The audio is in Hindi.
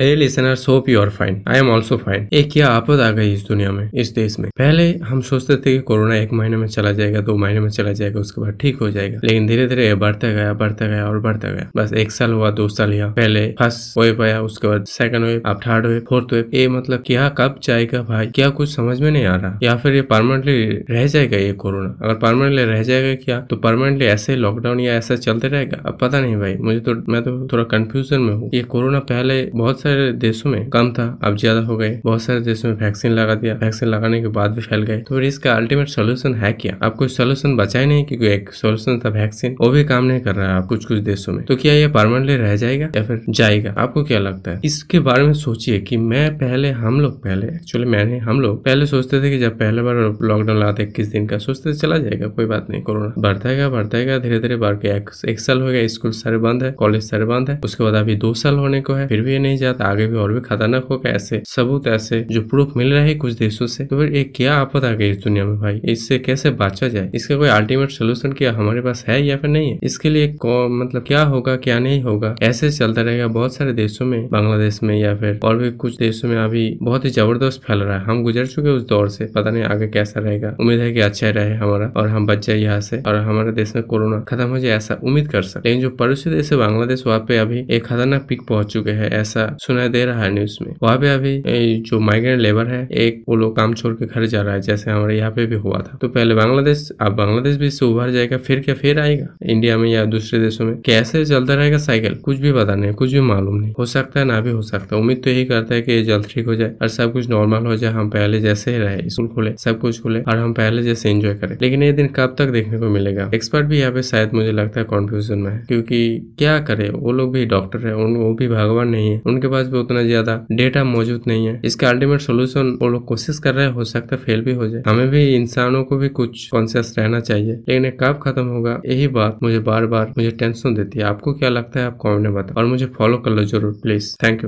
Hey listeners, hope you are fine. I am also fine. एक क्या आपद आ गई इस दुनिया में इस देश में? पहले हम सोचते थे कि कोरोना एक महीने में चला जाएगा दो महीने में चला जाएगा उसके बाद ठीक हो जाएगा। लेकिन धीरे धीरे ये बढ़ता गया बढ़ता गया और बढ़ता गया। बस एक साल हुआ दो साल यहाँ। पहले फ़र्स्ट वेव आया उसके बाद सेकंड वेव अब थर्ड वेव फोर्थ वेव ये मतलब क्या कब जाएगा भाई? क्या कुछ समझ में नहीं आ रहा। या फिर ये परमानेंटली रह जाएगा ये कोरोना? अगर परमानेंटली रह जाएगा क्या तो परमानेंटली ऐसे लॉकडाउन या ऐसा चलते रहेगा? अब पता नहीं भाई मुझे तो मैं तो थोड़ा कंफ्यूजन में हूँ। ये कोरोना पहले बहुत सारे देशों में कम था, अब ज़्यादा हो गए। बहुत सारे देशों में वैक्सीन लगा दिया। वैक्सीन लगाने के बाद भी फैल गए। तो इसका अल्टीमेट सोल्यूशन है क्या? आप कोई सोल्यूशन बचा ही नहीं क्योंकि एक सोल्यूशन था वैक्सीन वो भी काम नहीं कर रहा है आप कुछ कुछ देशों में। तो क्या ये परमानेंटली रह जाएगा या फिर जाएगा? आपको क्या लगता है? इसके बारे में सोचिए कि मैं पहले, हम लोग पहले एक्चुअली मैंने, हम लोग पहले सोचते थे कि जब पहले बार लॉकडाउन लगाते इक्कीस दिन का, सोचते थे चला जाएगा, कोई बात नहीं, कोरोना बढ़ता है बढ़ता धीरे धीरे बढ़ के एक साल हो गया, स्कूल सारे बंद है कॉलेज सारे बंद है, उसके बाद अभी दो साल होने को है, फिर भी ये नहीं जाता आगे भी और भी खतरनाक होगा ऐसे सबूत ऐसे जो प्रूफ मिल रहे हैं कुछ देशों से। तो फिर एक क्या आपद आ गई इस दुनिया में भाई? इससे कैसे बचा जाए? इसका कोई अल्टीमेट सोल्यूशन क्या हमारे पास है या फिर नहीं है? इसके लिए मतलब क्या होगा, क्या नहीं होगा? ऐसे चलता रहेगा बहुत सारे देशों में, बांग्लादेश में या फिर और भी कुछ देशों में अभी बहुत ही ज़बरदस्त फैल रहा है। हम गुजर चुके उस दौर से, पता नहीं आगे कैसा रहेगा। उम्मीद है कि अच्छा रहे हमारा और हम बच जाए यहाँ से और हमारे देश में कोरोना खत्म हो जाए ऐसा उम्मीद कर सकते लेकिन जो पड़ोसी देश है बांग्लादेश वहाँ पे अभी एक खतरनाक पिक पहुँच चुके हैं, ऐसा सुनाई दे रहा है न्यूज़ में। वहाँ पे अभी जो माइग्रेंट लेबर है, एक वो लोग काम छोड़ के घर जा रहा है, जैसे हमारे यहाँ पे भी हुआ था। तो पहले बांग्लादेश, अब बांग्लादेश भी इससे उभर जाएगा, फिर क्या फिर आएगा? इंडिया में या दूसरे देशों में? कैसे चलता रहेगा साइकिल कुछ भी पता नहीं, कुछ भी मालूम नहीं। हो सकता है ना भी हो सकता है। उम्मीद तो यही करता है कि जल्द ठीक हो जाए, और सब कुछ नॉर्मल हो जाए, हम पहले जैसे ही रहे, स्कूल खुले, सब कुछ खुले, और हम पहले जैसे एंजॉय करें। लेकिन ये दिन कब तक देखने को मिलेगा? एक्सपर्ट भी यहाँ पे शायद मुझे लगता है कॉन्फ्यूजन में है, क्योंकि क्या करे, वो लोग भी डॉक्टर है वो भी भगवान नहीं है। उनके पास भी उतना ज़्यादा डेटा मौजूद नहीं है। इसका अल्टीमेट सोल्यूशन वो लोग कोशिश कर रहे हैं सकता है फेल भी हो जाए। हमें भी इंसानों को भी कुछ कॉन्सियस रहना चाहिए। लेकिन कब खत्म होगा, यही बात मुझे बार बार, मुझे टेंशन देती है। आपको क्या लगता है, आप कॉमेंट में बताओ। और मुझे फॉलो कर लो ज़रूर प्लीज़ थैंक यू